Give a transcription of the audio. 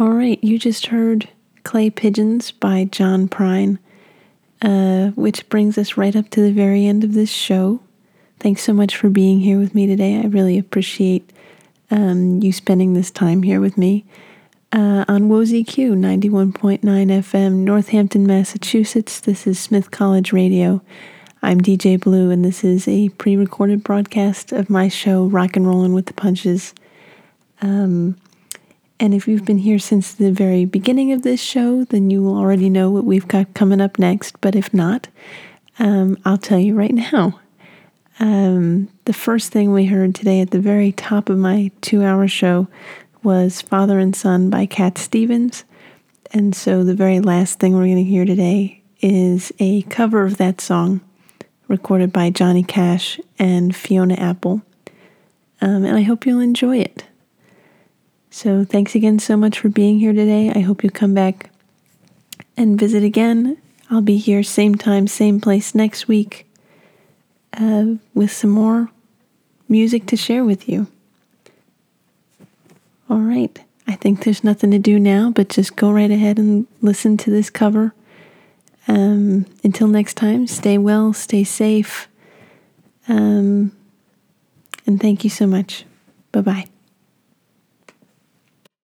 All right, you just heard Clay Pigeons by John Prine, uh, which brings us right up to the very end of this show. Thanks so much for being here with me today. I really appreciate um, you spending this time here with me uh, on WOZQ 91.9 FM, Northampton, Massachusetts. This is Smith College Radio. I'm DJ Blue, and this is a pre recorded broadcast of my show, Rock and Rollin' with the Punches. Um, and if you've been here since the very beginning of this show, then you will already know what we've got coming up next. But if not, um, I'll tell you right now. Um, the first thing we heard today at the very top of my two hour show was Father and Son by Cat Stevens. And so the very last thing we're going to hear today is a cover of that song recorded by Johnny Cash and Fiona Apple. Um, and I hope you'll enjoy it. So thanks again so much for being here today. I hope you come back and visit again. I'll be here same time, same place next week uh, with some more music to share with you. All right. I think there's nothing to do now but just go right ahead and listen to this cover. Um, until next time, stay well, stay safe. Um, and thank you so much. Bye bye.